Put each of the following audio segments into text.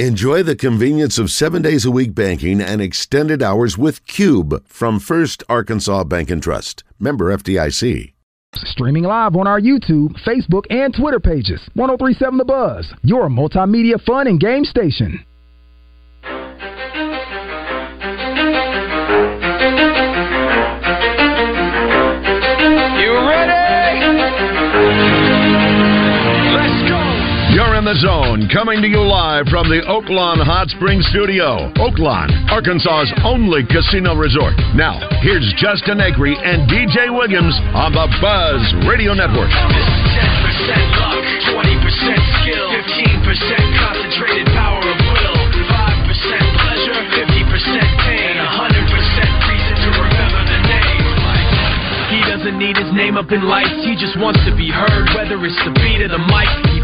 Enjoy the convenience of seven days a week banking and extended hours with Cube from First Arkansas Bank and Trust. Member FDIC. Streaming live on our YouTube, Facebook, and Twitter pages. 1037 The Buzz, your multimedia fun and game station. Zone, coming to you live from the Oaklawn Hot Springs Studio. Oaklawn, Arkansas's only casino resort. Now, here's Justin Acree and DJ Williams on the Buzz Radio Network. 10% luck, 20% skill, 15% concentrated power of will, 5% pleasure, 50% pain, 100% reason to remember the name. He doesn't need his name up in lights, he just wants to be heard, whether it's the beat of the mic. He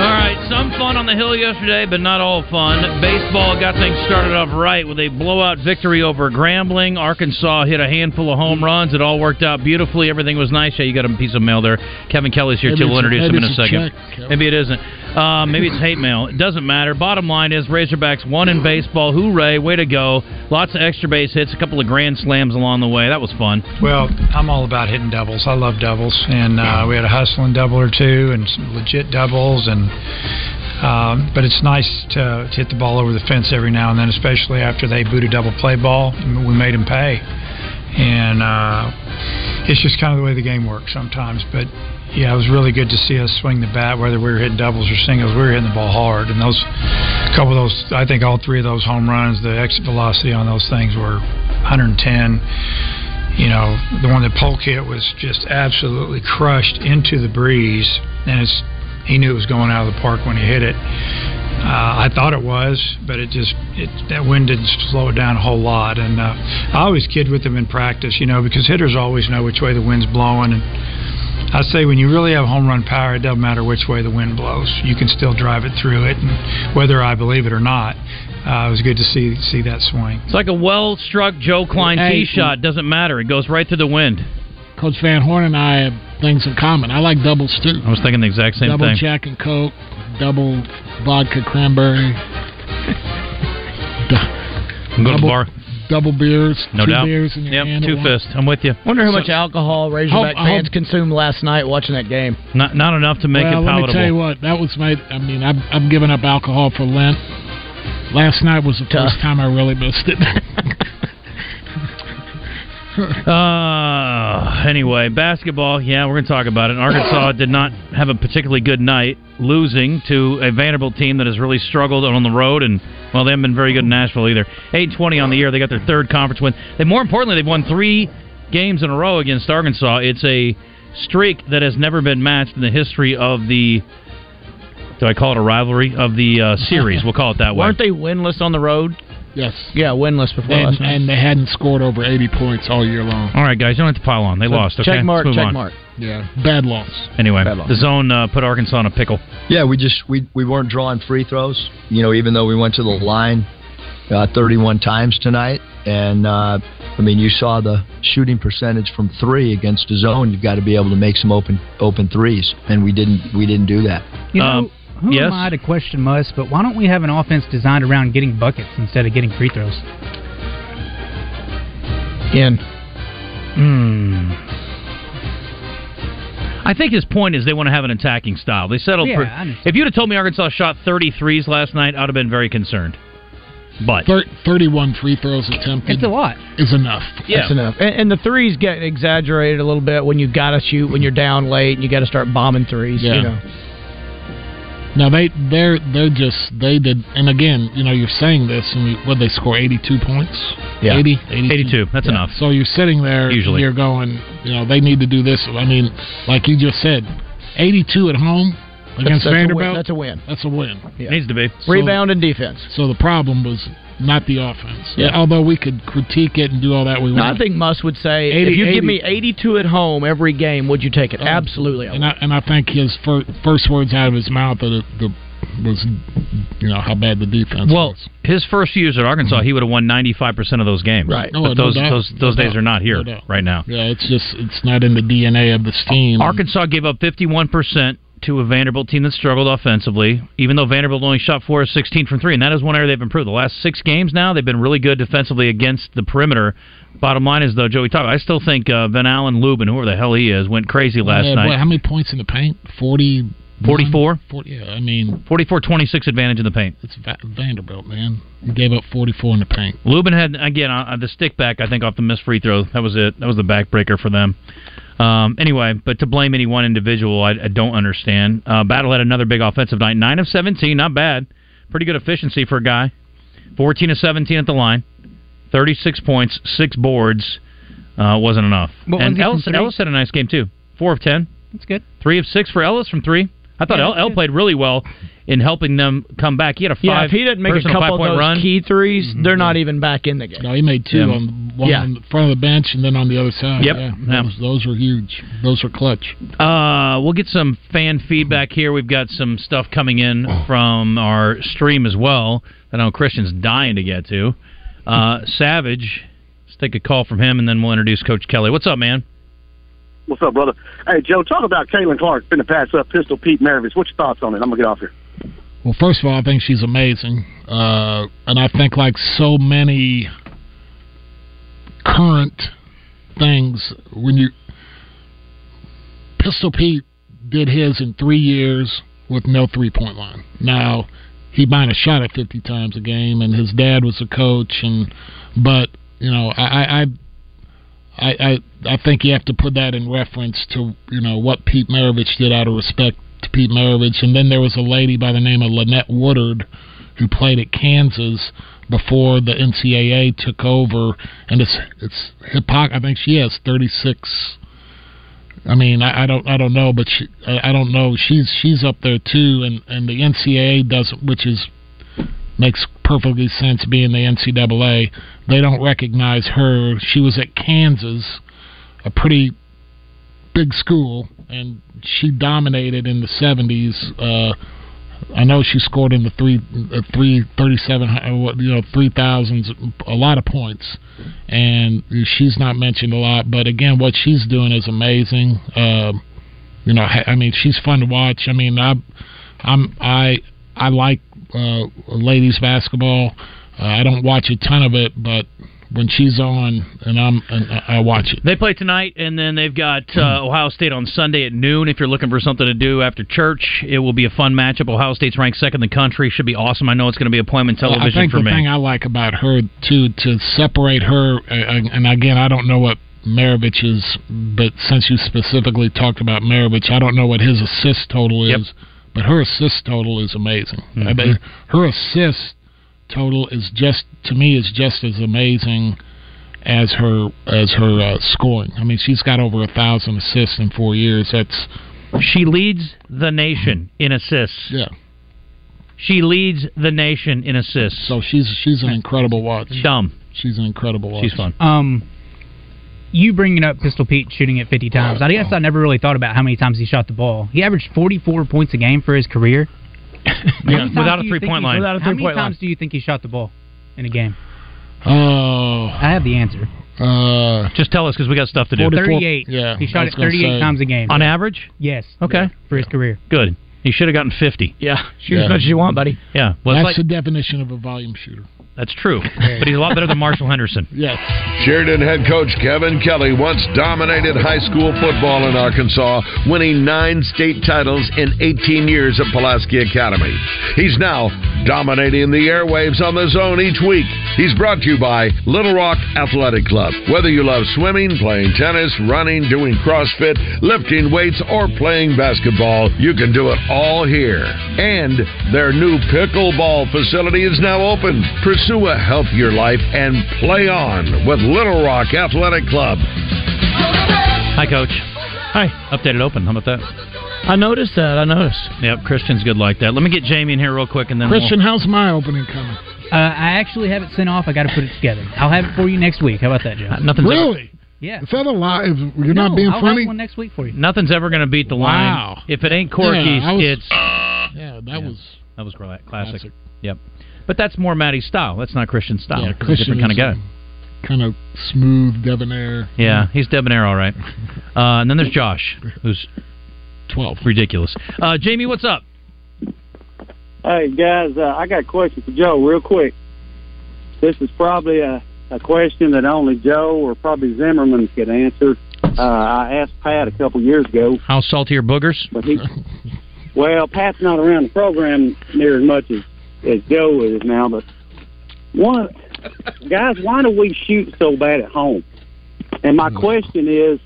All right, some fun on the hill yesterday, but not all fun. Baseball got things started off right with a blowout victory over Grambling. Arkansas hit a handful of home runs. It all worked out beautifully. Everything was nice. Yeah, you got a piece of mail there. Kevin Kelly's here Maybe too. We'll introduce him in a second. check, maybe it isn't. Uh, maybe it's hate mail. It doesn't matter. Bottom line is Razorbacks won in baseball. Hooray! Way to go. Lots of extra base hits, a couple of grand slams along the way. That was fun. Well, I'm all about hitting doubles. I love doubles, and uh, we had a hustling double or two, and some legit doubles, and um, but it's nice to, to hit the ball over the fence every now and then, especially after they boot a double play ball. We made them pay, and uh, it's just kind of the way the game works sometimes. But yeah, it was really good to see us swing the bat, whether we were hitting doubles or singles. We were hitting the ball hard, and those a couple of those, I think all three of those home runs, the exit velocity on those things were 110 you know, the one that Polk hit was just absolutely crushed into the breeze, and it's he knew it was going out of the park when he hit it. Uh, I thought it was, but it just it that wind didn't slow it down a whole lot. And uh, I always kid with them in practice, you know, because hitters always know which way the wind's blowing. And I say when you really have home run power, it doesn't matter which way the wind blows. You can still drive it through it, and whether I believe it or not, uh, it was good to see see that swing. It's like a well struck Joe Klein Hey, tee shot. Doesn't matter. It goes right through the wind. Coach Van Horn and I have things in common. I like doubles too. I was thinking the exact same double thing. Double Jack and Coke, double vodka cranberry, Go to the double, bar. Double beers, No two doubt. beers in your Yep, hand. two once. fists. I'm with you. Wonder how So- much alcohol Razorback hope- fans consumed last night watching that game. Not not enough to make well, it let me tell you what, that was my. I mean, I've, I've given up alcohol for Lent. Last night was the Tough. first time I really missed it. Uh, anyway, basketball. Yeah, we're going to talk about it. Arkansas did not have a particularly good night, losing to a Vanderbilt team that has really struggled on the road, and well, they haven't been very good in Nashville either. Eight twenty on the year. They got their third conference win. They more importantly, they've won three games in a row against Arkansas. It's a streak that has never been matched in the history of the. Do I call it a rivalry of the uh, series? We'll call it that way. Weren't they winless on the road? Yes. Yeah, winless before And, last night. and they hadn't scored over 80 points all year long. All right, guys, you don't have to pile on. They So lost. Okay, Check mark, Let's check on. mark. Yeah, bad loss. Anyway, Bad loss. the zone uh, put Arkansas in a pickle. Yeah, we just we we weren't drawing free throws. You know, even though we went to the line uh, 31 times tonight, and uh, I mean, you saw the shooting percentage from three against the zone. You've got to be able to make some open open threes, and we didn't we didn't do that. You know, Um, who yes? am I to question Muss, but why don't we have an offense designed around getting buckets instead of getting free throws? In. Hmm. I think his point is they want to have an attacking style. They settled Yeah, for. I understand. If you'd have told me Arkansas shot 33s last night, I'd have been very concerned. But Thir- 31 free throws attempted It's a lot. is enough. yeah, That's enough. And, and the threes get exaggerated a little bit when you've got to shoot when you're down late and you got to start bombing threes. Yeah. You know. Now they they're they're just they did and again you know you're saying this and you, what they score 82 points Yeah. 80 82. That's Yeah. enough. so you're sitting there Usually. you're going you know they need to do this I mean like you just said 82 at home against that's, that's Vanderbilt A win. That's a win. that's a win Yeah. Needs to be. Rebound and defense. so the problem was not the offense. Yeah. Although we could critique it and do all that we No, want. I think Muss would say, 80 if you give me 82 at home every game, would you take it? Um, Absolutely. I and I, and I think his fir- first words out of his mouth that it, the was, you know, how bad the defense Well, was. his first years at Arkansas, mm-hmm. he would have won 95% of those games. Right. But No, no those doubt. those No those days doubt. are not here No doubt. right now. Yeah, it's just it's not in the DNA of this team. Arkansas gave up 51% to a Vanderbilt team that struggled offensively, even though Vanderbilt only shot 4 of 16 from 3, and that is one area they've improved. The last six games now, they've been really good defensively against the perimeter. Bottom line is, though, Joey talked, I still think uh, Ven-Allen Lubin, whoever the hell he is, went crazy last Yeah, night. boy, how many points in the paint? Forty. 44? 40, yeah, I mean, 44 26 advantage in the paint. It's Va- Vanderbilt, man. He gave up 44 in the paint. Lubin had again uh, the stick back. I think off the missed free throw. That was it. That was the backbreaker for them. Um, anyway, but to blame any one individual, I, I don't understand. Uh, Battle had another big offensive night. Nine of seventeen, not bad. Pretty good efficiency for a guy. Fourteen of seventeen at the line. Thirty-six points, six boards. Uh, wasn't enough. What and Ellis. Ellis had a nice game too. Four of ten. That's good. Three of six for Ellis from three. I thought Yeah, El, El played really well in helping them come back. He had a five. yeah, if he didn't make a couple of five-point those run. Mm-hmm. key 3s they're not even back in the game. No, he made two Yeah. on one Yeah. on the front of the bench and then on the other side. Yep. Yeah, Yeah. Those, those were huge. Those were clutch. Uh, we'll get some fan feedback here. We've got some stuff coming in from our stream as well that I know Christian's dying to get to. Uh, Savage, let's take a call from him, and then we'll introduce Coach Kelly. What's up, man? What's up, brother? Hey, Joe, talk about Caitlin Clark finna pass up Pistol Pete Maravich. What's your thoughts on it? I'm gonna get off here. Well, first of all, I think she's amazing, uh, and I think like so many current things, when you Pistol Pete did his in three years with no three point line. Now he might have shot it fifty times a game, and his dad was a coach, and but you know I I. I I, I think you have to put that in reference to you know what Pete Maravich did out of respect to Pete Maravich, and then there was a lady by the name of Lynette Woodard who played at Kansas before the NCAA took over, and it's it's hypocrisy. I think she has thirty six. I mean, I, I don't I don't know, but she, I don't know. She's she's up there too, and and the NCAA doesn't, which is makes perfectly sense being the NCAA. They don't recognize her. She was at Kansas, a pretty big school, and she dominated in the seventies. Uh, I know she scored in the three, uh, three thirty-seven, uh, you know, three thousands, a lot of points, and she's not mentioned a lot. But again, what she's doing is amazing. Uh, you know, I mean, she's fun to watch. I mean, I, I'm I I like uh, ladies basketball. Uh, I don't watch a ton of it, but when she's on and I'm and I watch it. They play tonight, and then they've got uh, Ohio State on Sunday at noon. If you're looking for something to do after church, it will be a fun matchup. Ohio State's ranked second in the country. Should be awesome. I know it's going to be appointment television I think for the me. thing I like about her too to separate her, uh, and again, I don't know what Maravich is, but since you specifically talked about Maravich, I don't know what his assist total is, Yep. But her assist total is amazing. I Mhm. mean, her assist total is just to me is just as amazing as her as her uh, scoring. I mean, she's got over a thousand assists in four years. That's She leads the nation in assists. Yeah. She leads the nation in assists. So she's she's an incredible watch. Dumb. She's an incredible watch. She's fun. Um, you bringing up Pistol Pete shooting it 50 times. I guess I never really thought about how many times he shot the ball. He averaged 44 points a game for his career. How many times without a do you think three-point he- line. Without a How three many point line. times do you think he shot the ball in a game? Oh, I have the answer. Uh, Just tell us because we got stuff to do. 38. Yeah, He shot it 38 say. times a game. On average? Yes. Okay. For his career. Good. He should have gotten 50. Yeah, shoot Yeah. as much as you want, buddy. Yeah. Well, That's like, the definition of a volume shooter. that's true. But he's a lot better than Marshall Henderson. Yes. Sheridan head coach Kevin Kelly once dominated high school football in Arkansas, winning nine state titles in 18 years at Pulaski Academy. He's now dominating the airwaves on the zone each week. He's brought to you by Little Rock Athletic Club. Whether you love swimming, playing tennis, running, doing CrossFit, lifting weights, or playing basketball, you can do it all here. And their new pickleball facility is now open. Pursue a healthier life and play on with Little Rock Athletic Club. Hi, Coach. Hi. Updated open. How about that? I noticed that. I noticed. Yep, Christian's good like that. Let me get Jamie in here real quick, and then Christian, how's my opening coming? Uh, I actually have it sent off. I got to put it together. I'll have it for you next week. How about that, Joe? nothing's Really? Yeah. Is that a lie? You're no, not being I'll funny? Have one next week for you. Nothing's ever going to beat the Wow. line. If it ain't Corky's, Yeah, was- it's Yeah, that was that was cla- classic. classic. Yep. But that's more Matty's style. That's not Christian's style. Yeah, He's a Christian different kind of guy. Kind of smooth, debonair. Yeah, he's debonair, all right. Uh, and then there's Josh, who's twelve, ridiculous. Uh, Jamie, what's up? Hey guys, uh, I got a question for Joe, real quick. This is probably a, a question that only Joe or probably Zimmerman could answer. Uh, I asked Pat a couple years ago, How salty are boogers? but he, well, Pat's not around the program near as much as as Joe is now. But one, guys, why do we shoot so bad at home? And my question is,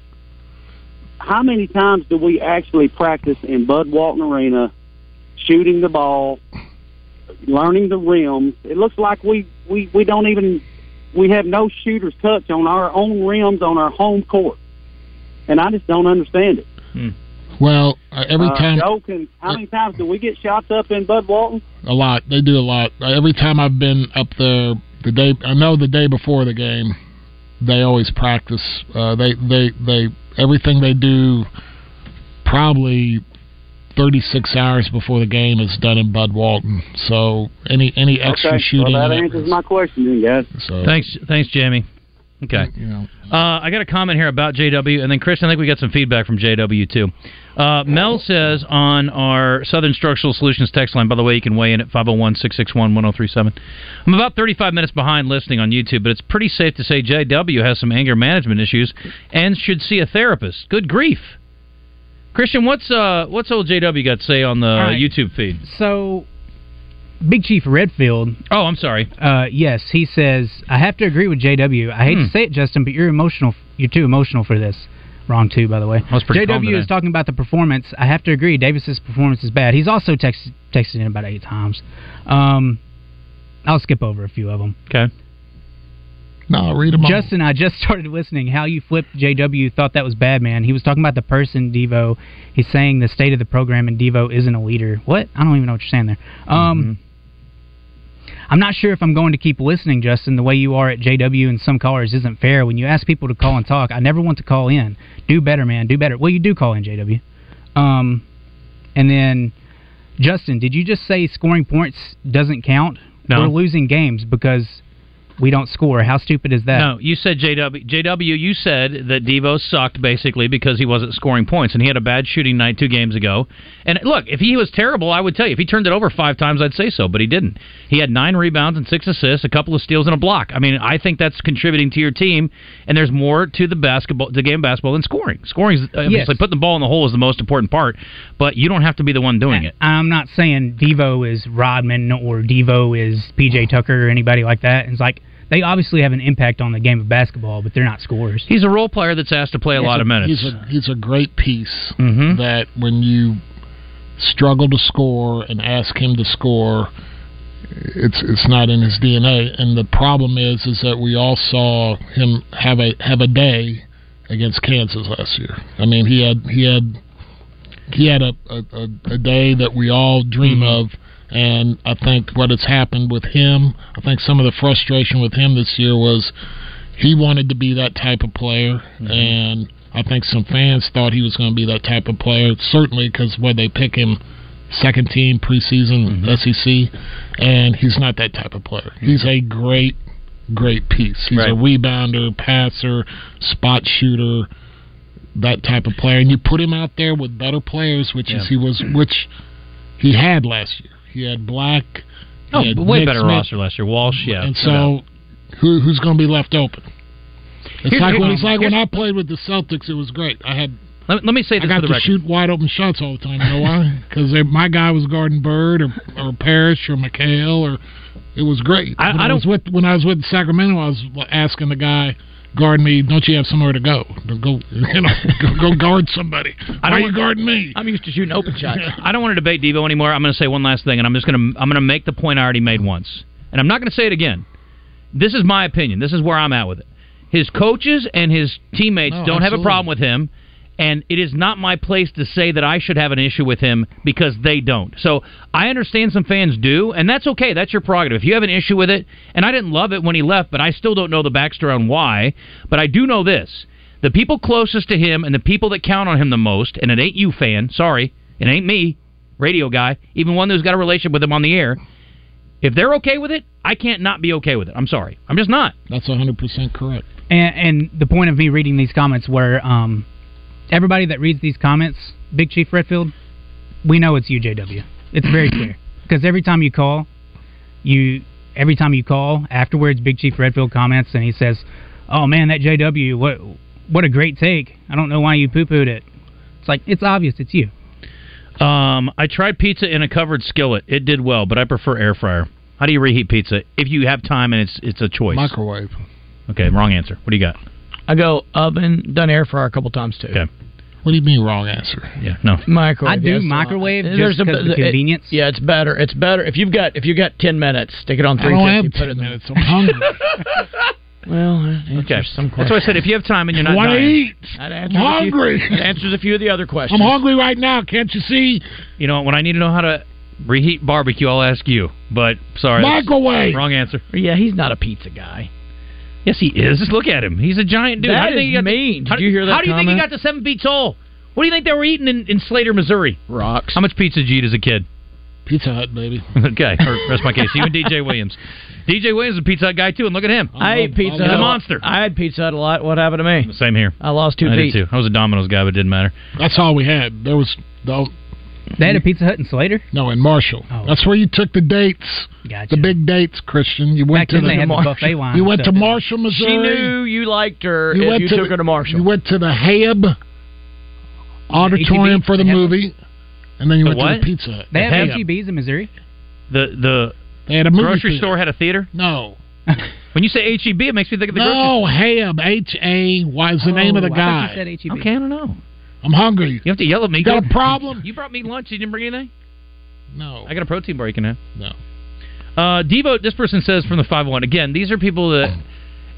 how many times do we actually practice in Bud Walton Arena, shooting the ball, learning the rims? It looks like we we we don't even we have no shooter's touch on our own rims on our home court, and I just don't understand it. Well, uh, every Uh, time Joe can, how many times do we get shots up in Bud Walton? a lot. They do a lot. Uh, Every time I've been up there, the day I know the day before the game, they always practice. Uh, they they they everything they do, probably thirty six hours before the game is done in Bud Walton. So any any extra okay, shooting. well that in it- answers my question, then, guys. so, Thanks, thanks, Jamie. Okay. You know, Uh, I got a comment here about JW, and then Chris, I think we got some feedback from JW too. Uh, Mel says on our Southern Structural Solutions text line, by the way, you can weigh in at 501 661 1037. I'm about 35 minutes behind listening on YouTube, but it's pretty safe to say JW has some anger management issues and should see a therapist. Good grief. Christian, what's uh, what's old JW got to say on the right. YouTube feed? So, Big Chief Redfield. Oh, I'm sorry. Uh, yes, he says I have to agree with JW. I hate Hmm. to say it, Justin, but you're emotional. You're too emotional for this. Wrong too, by the way. I was pretty JW is talking about the performance. I have to agree. Davis's performance is bad. He's also text, texted in about eight times. Um, I'll skip over a few of them. Okay. No, read them all. Justin, I just started listening. How you flipped JW thought that was bad, man. He was talking about the person Devo. He's saying the state of the program and Devo isn't a leader. What? I don't even know what you're saying there. Um, I'm not sure if I'm going to keep listening, Justin. The way you are at JW and some callers isn't fair. When you ask people to call and talk, I never want to call in. Do better, man. Do better. Well, you do call in, JW. Um, and then Justin, did you just say scoring points doesn't count? No. We're losing games because we don't score. How stupid is that? No, you said JW. JW, you said that Devo sucked basically because he wasn't scoring points, and he had a bad shooting night two games ago. And look, if he was terrible, I would tell you. If he turned it over five times, I'd say so, but he didn't. He had nine rebounds and six assists, a couple of steals and a block. I mean, I think that's contributing to your team. And there's more to the basketball, the game of basketball than scoring. Scoring is obviously putting the ball in the hole is the most important part, but you don't have to be the one doing it. I'm not saying Devo is Rodman or Devo is PJ Tucker or anybody like that. It's like they obviously have an impact on the game of basketball, but they're not scorers. He's a role player that's asked to play a lot of minutes. He's a he's a great piece Mhm. that when you struggle to score and ask him to score, it's it's not in his DNA. And the problem is is that we all saw him have a have a day against Kansas last year. I mean he had he had he had a a, a, a day that we all dream of. And I think what has happened with him, I think some of the frustration with him this year was he wanted to be that type of player, mm-hmm. and I think some fans thought he was going to be that type of player. Certainly, because when they pick him second team preseason mm-hmm. SEC, and he's not that type of player. Mm-hmm. He's a great, great piece. He's Right. a rebounder, passer, spot shooter, that type of player. And you put him out there with better players, which Yeah. is he was, which he had last year. He had Black. he Oh, had way Nick better Smith, roster last year. Walsh, yeah. and so, who who's going to be left open? It's Here's- like when it's like when I played with the Celtics. It was great. I had let, let me say I this got for the to record. shoot wide open shots all the time. You know why? Because my guy was guarding Bird or or Parrish or McHale or it was great. I- when I was with when I was with Sacramento, I was asking the guy guarding me, "Don't you have somewhere to go? Go you know go, go guard somebody. Why don't are you guarding me?" I'm used to shooting open shots. I don't want to debate Devo anymore. I'm going to say one last thing, and I'm just going to I'm going to make the point I already made once, and I'm not going to say it again. This is my opinion. This is where I'm at with it. His coaches and his teammates No, don't have a problem with him, And it is not my place to say that I should have an issue with him because they don't. So I understand some fans do, and that's okay. That's your prerogative. If you have an issue with it, and I didn't love it when he left, but I still don't know the backstory on why. But I do know this: the people closest to him and the people that count on him the most, and it ain't you, fan. Sorry, it ain't me, radio guy. Even one who's got a relationship with him on the air. If they're okay with it, I can't not be okay with it. I'm sorry. I'm just not. That's 100% correct. And, and the point of me reading these comments were um, everybody that reads these comments, Big Chief Redfield, we know it's you, JW. It's very clear because every time you call, you every time you call afterwards, Big Chief Redfield comments and he says, "Oh man, that JW, what what a great take. I don't know why you poo pooed it." It's like it's obvious, it's you. Um, I tried pizza in a covered skillet. It did well, but I prefer air fryer. How do you reheat pizza if you have time and it's it's a choice? Microwave. Okay, wrong answer. What do you got? I go oven, done air fryer a couple times too. Okay. What do you mean wrong answer? Yeah, no. Microwave. I do yes, microwave uh, just there's a- 'cause of the it- convenience. yeah, it's better. It's better if you've got if you got ten minutes, stick it on I three don't have. Put it 10 in minutes. I'm hungry. Well, Okay. answers some That's why I said if you have time and you're not want to eat. I'm answers a few- hungry. that answers a few of the other questions. I'm hungry right now. Can't you see? you know when I need to know how to reheat barbecue, I'll ask you. But sorry, Microwave. Wrong answer. Yeah, he's not a pizza guy. Yes, he is. Just look at him. He's a giant dude. That how do you think is he got mean. How, Did you hear that How do you think he got to seven feet tall? What do you think they were eating in, in Slater, Missouri? Rocks. How much pizza did you eat as a kid? Pizza Hut, baby. okay, rest my case. You and DJ Williams. DJ Williams is a Pizza Hut guy too, and look at him. I ate pizza. He's Hut a monster. I had Pizza Hut a lot. What happened to me? Same here. I lost two I feet. did too. I was a Domino's guy, but it didn't matter. That's all we had. There was no. They had a Pizza Hut in Slater. No, in Marshall. Oh. That's where you took the dates. Gotcha. The big dates, Christian. You went Back to then they the had the Mar- buffet line. You went to. Marshall, Missouri. She knew you liked her You if went you to took the- her to Marshall. You went to the Hayab auditorium HEB? for the They have- movie, and then you The went what? to the Pizza Hut. They The have Hayab. HEBs in Missouri. The the They had a movie grocery theater. store had a theater. No, When you say HEB, it makes me think of the no, Hayab. H A Y is the oh, name of the Oh, I guy. you said HEB. grocery. Okay, I don't know. I'm hungry. You have to yell at me. You got a problem? You brought me lunch. You didn't bring anything. No, I got a protein bar you can have. no. Uh, Devo, this person says from the five one. Again, these are people that,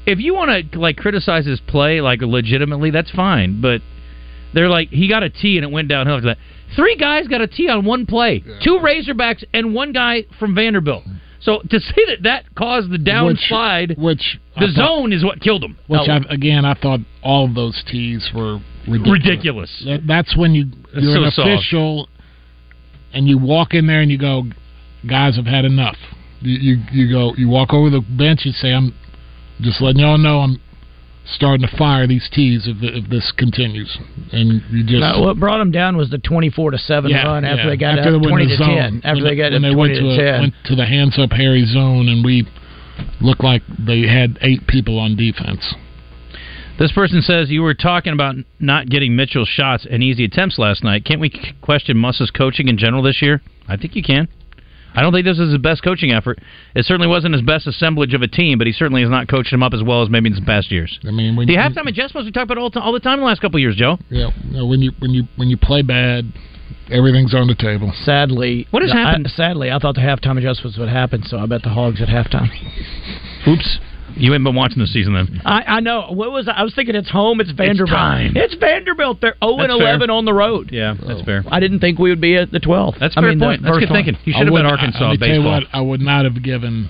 if you want to like criticize his play like legitimately, that's fine. But they're like he got a T and it went downhill after that. Three guys got a T on one play. Two Razorbacks and one guy from Vanderbilt. So to say that that caused the downslide, Which I the thought- zone is what killed him. Which I, again, I thought all of those tees were ridiculous. ridiculous. That, that's when you you're so an soft. official, and you walk in there and you go, "Guys have had enough." You you, you go, you walk over the bench and say, "I'm just letting y'all know I'm starting to fire these tees if if this continues." And you just No, what brought them down was the twenty-four to seven yeah, run after yeah. they got After up they twenty to to zone. ten. After When- they got when up they twenty went to, to a- ten. went to the hands up Harry zone, and we looked like they had eight people on defense. This person says you were talking about not getting Mitchell's shots and easy attempts last night. Can't we question Muss's coaching in general this year? I think you can. I don't think this is his best coaching effort. It certainly wasn't his best assemblage of a team, but he certainly has not coached them up as well as maybe in some past years. I mean, when The you, halftime adjustments we talk about all, t- all the time in the last couple of years, Joe. yeah, you when you when you when you play bad, everything's on the table. Sadly, What has I- happened? sadly, I thought the halftime adjustments would happen, so I bet the Hogs at halftime. Oops. You haven't been watching the season then. I, I know. What was I was thinking? It's home. It's Vanderbilt. time. It's Vanderbilt. They're zero and That's fair. eleven on the road. Yeah, that's fair. I didn't think we would be at the twelfth. That's a I fair mean, point. That's first good one. thinking. You I should have been wouldn't- Arkansas I, I tell you baseball. what, I would not have given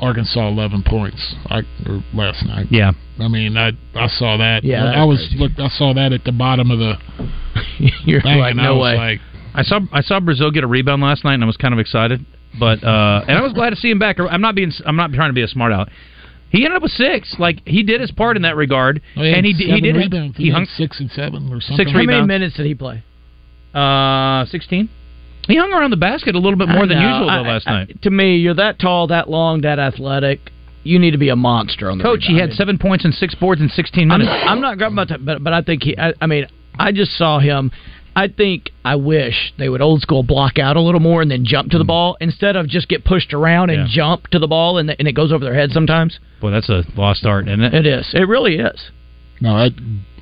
Arkansas eleven points I, or last night. Yeah. I mean, I I saw that. Yeah, I, I was crazy. look. I saw that at the bottom of the You're thing, like, and I no was way. like, I saw I saw Brazile get a rebound last night, and I was kind of excited. But uh, and I was glad to see him back. I'm not being I'm not trying to be a smart aleck. He ended up with six. Like he did his part in that regard, oh, yeah, and he did- he did rebounds. he He, hung six and seven or something. Six How many minutes did he play? uh sixteen. He hung around the basket a little bit more I than know. usual though I- last I- night. To me, you're that tall, that long, that athletic. You need to be a monster on the court. Coach, he had seven points and six boards in 16 I'm, minutes. I'm not grabbing about that, but but I think he. I, I mean, I just saw him. I think I wish they would old school block out a little more and then jump to the ball instead of just get pushed around and Yeah. jump to the ball and, and it goes over their head sometimes. Boy, that's a lost art, isn't it? It is. It really is. No, I,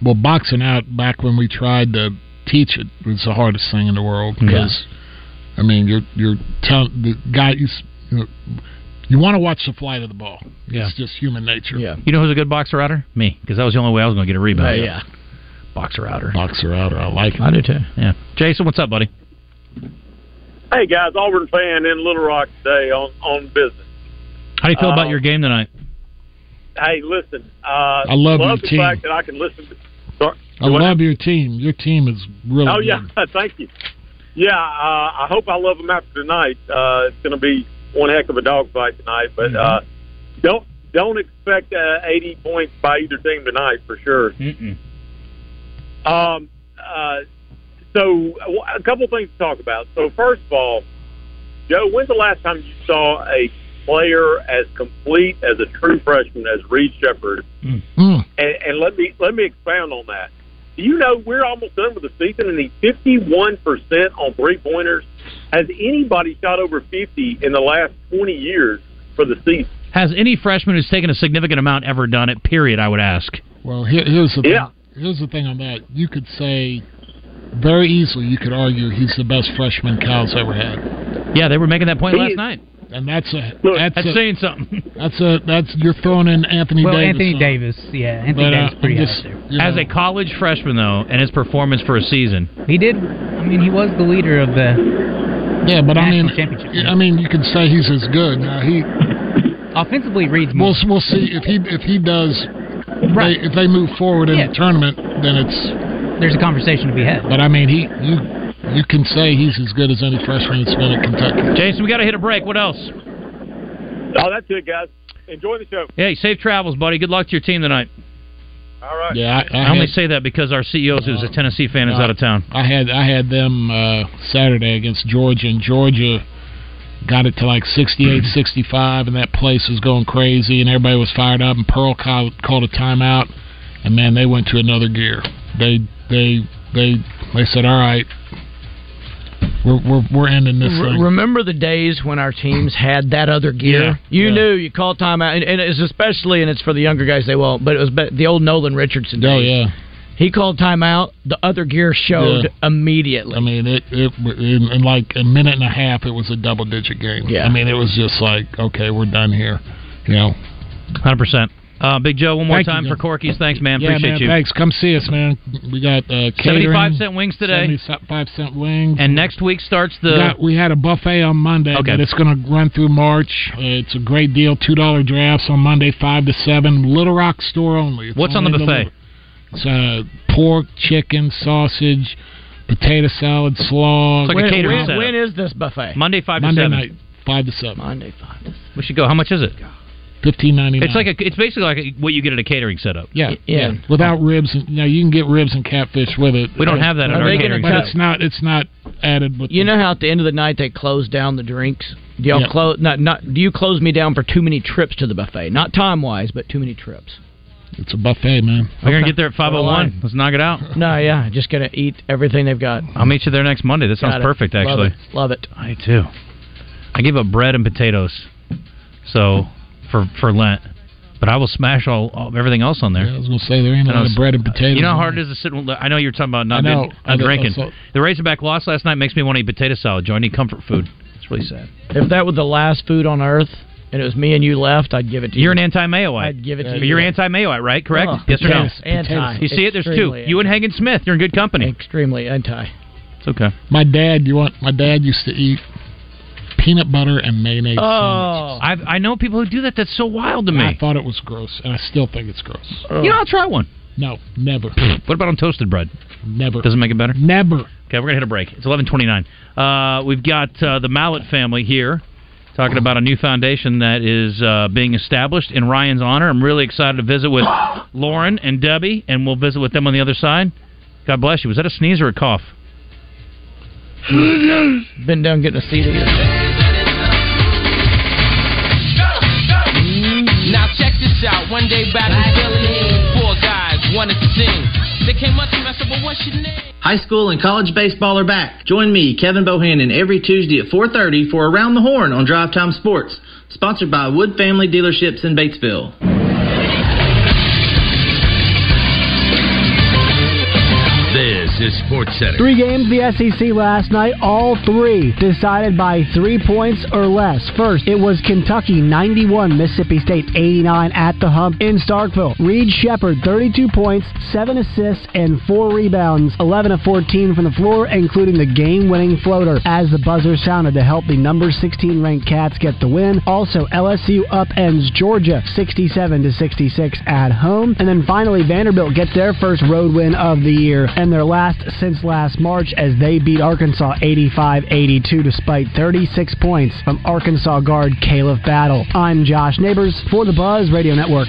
well, boxing out back when we tried to teach it was the hardest thing in the world because, I mean, you're you're telling the guy you, you, know, you want to watch the flight of the ball. Yeah. It's just human nature. Yeah. You know who's a good boxer outer? Me, because that was the only way I was going to get a rebound. Uh, yeah. Boxer outer. Boxer outer. I like it. I do too. Yeah. Jason, what's up, buddy? Hey guys, Auburn fan in Little Rock today on on business. How do you feel about Uh, your game tonight? Hey, listen, uh, I love your the team. fact that I can listen. To, sorry, I what love your team. Your team is really Oh good. yeah, thank you. Yeah, uh, I hope I love them after tonight. Uh, it's going to be one heck of a dogfight tonight, but uh, don't don't expect uh, 80 points by either team tonight for sure. Mm-mm. Um, uh, so a couple things to talk about. So first of all, Joe, when's the last time you saw a player as complete as a true freshman as Reed Sheppard? Mm. And, and let me let me expound on that. Do you know we're almost done with the season and he's fifty one percent on three pointers? Has anybody shot over fifty in the last twenty years for the season? Has any freshman who's taken a significant amount ever done it? Period. I would ask. Well, here, here's the Yeah. Thing. Here's the thing on that. You could say very easily. You could argue he's the best freshman Cal's ever had, Yeah, they were making that point He last is- night. and that's a Look, that's That's a, saying something. that's a that's you're throwing in Anthony well, Davis. Anthony on. Davis, yeah, Anthony But, uh, Davis, pretty just, up there. you As a college freshman, though, and his performance for a season, He did. I mean, he was the leader of the yeah, but I mean, championship. I mean, you can say he's as good. Now he, offensively reads more. we'll we'll see if he if he does. Right. They, if they move forward in Yeah. the tournament, then it's. There's a conversation to be had. But I mean, he you you can say he's as good as any freshman that's been at Kentucky. Jason, we got to hit a break. What else? Oh, that's it, guys. Enjoy the show. Hey, safe travels, buddy. Good luck to your team tonight. All right. Yeah, I, I, I only had, say that because our CEO, who's a Tennessee fan, is uh, out of town. I had I had them uh, Saturday against Georgia, and Georgia got it to like 68, mm-hmm. 65, and that place was going crazy, and everybody was fired up. And Pearl called, called a timeout, and man, they went to another gear. They they they they said, "All right, we're we're, we're ending this Re- thing." remember the days when our teams had that other gear? Yeah, you yeah. knew you called timeout, and, and it's especially, and it's for the younger guys they won't. But it was the old Nolan Richardson. Oh yeah. He called timeout. The other gear showed Yeah. immediately. I mean, it, it in, in like a minute and a half, it was a double digit game. Yeah. I mean, it was just like, okay, we're done here. You know. Hundred percent. Uh, Big Joe, one more Thank time Joe. for Corky's. Thanks, man. yeah, Appreciate man, you. Thanks. Come see us, man. We got uh, catering. Seventy-five cent wings today, Seventy-five cent wings. and next week starts we, the. got, we had a buffet on Monday, Okay. but it's going to run through March. Uh, it's a great deal. Two dollar drafts on Monday, five to seven. Little Rock store only. It's What's on the only buffet? It's uh, pork, chicken, sausage, potato salad, slaw. It's like a when, catering when- when is this buffet? Monday five Monday to seven. night, five to seven. Monday five. to- seven. We should go. How much is it? Fifteen ninety nine. It's like a. It's basically like a, what you get at a catering setup. Yeah, Yeah. yeah. Without ribs, and, you you can get ribs and catfish with it. We don't have that at our they catering but setup. it's not. It's not added with. You the- know how at the end of the night they close down the drinks. Do y'all Yeah. close? Not not. Do you close me down for too many trips to the buffet? Not time wise, but too many trips. It's a buffet, man. We're gonna get there at five oh one. Let's knock it out. No, yeah, just gonna eat everything they've got. I'll meet you there next Monday. That sounds Got it. perfect, Love actually. it. Love it. I too. I give up bread and potatoes, so for for Lent, but I will smash all, all everything else on there. Yeah, I was gonna say there ain't a And I lot was- of bread and uh, potatoes. You know how hard there. it is to sit. and- I know you're talking about not I know. being I not know. drinking. So- the Razorback loss last night makes me want to eat potato salad. Joe, I need comfort food. It's really sad. If that was the last food on earth and it was me and you left, I'd give it to you. You're an anti-Mayoite. I'd give it to you. You're anti-Mayoite, right? Correct? Oh, yes or no? potatoes. Anti. You see it? There's two. Extremely You and Hagen Smith. You're in good company. Extremely anti. It's okay. My dad, you want? My dad used to eat peanut butter and mayonnaise. Oh, I've, I know people who do that. That's so wild to me. I thought it was gross, and I still think it's gross. You know, I'll try one. No, never, What about on toasted bread? never, Doesn't make it better. never. Okay, we're gonna hit a break. It's eleven twenty nine. Uh, we've got uh, the Mallet family here, talking about a new foundation that is uh, being established in Ryan's honor. I'm really excited to visit with Lauren and Debbie, and we'll visit with them on the other side. God bless you. Was that a sneeze or a cough? been down getting a seat again. Now check this out. One day back in Philly, four guys wanted to sing. Came up to me, I said, "Well, what's your name?" High school and college baseball are back. Join me, Kevin Bohannon, every Tuesday at 4:30 for Around the Horn on Drive Time Sports, sponsored by Wood Family Dealerships in Batesville. Texas Sports Center. Three games the SEC last night, all three decided by three points or less. First, it was Kentucky 91, Mississippi State 89 at the hump in Starkville. Reed Sheppard 32 points, 7 assists, and 4 rebounds, 11 of 14 from the floor, including the game-winning floater as the buzzer sounded to help the number 16 ranked Cats get the win. Also, LSU upends Georgia 67 to 66 at home. And then finally, Vanderbilt gets their first road win of the year and their last since last March as they beat Arkansas 85-82 despite 36 points from Arkansas guard Caleb Battle. I'm Josh Neighbors for the Buzz Radio Network.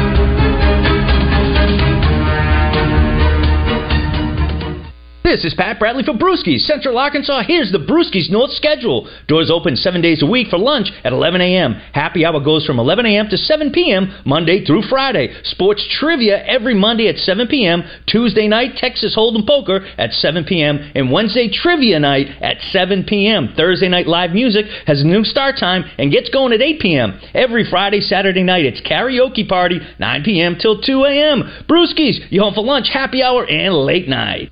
This is Pat Bradley for Brewskis, Central Arkansas. Here's the Brewskis North schedule. Doors open seven days a week for lunch at 11 a.m. Happy hour goes from 11 a.m. to 7 p.m. Monday through Friday. Sports trivia every Monday at 7 p.m. Tuesday night, Texas Hold'em Poker at 7 p.m. And Wednesday trivia night at 7 p.m. Thursday night live music has a new start time and gets going at 8 p.m. Every Friday, Saturday night, it's karaoke party, 9 p.m. till 2 a.m. Brewskis, you home for lunch, happy hour, and late night.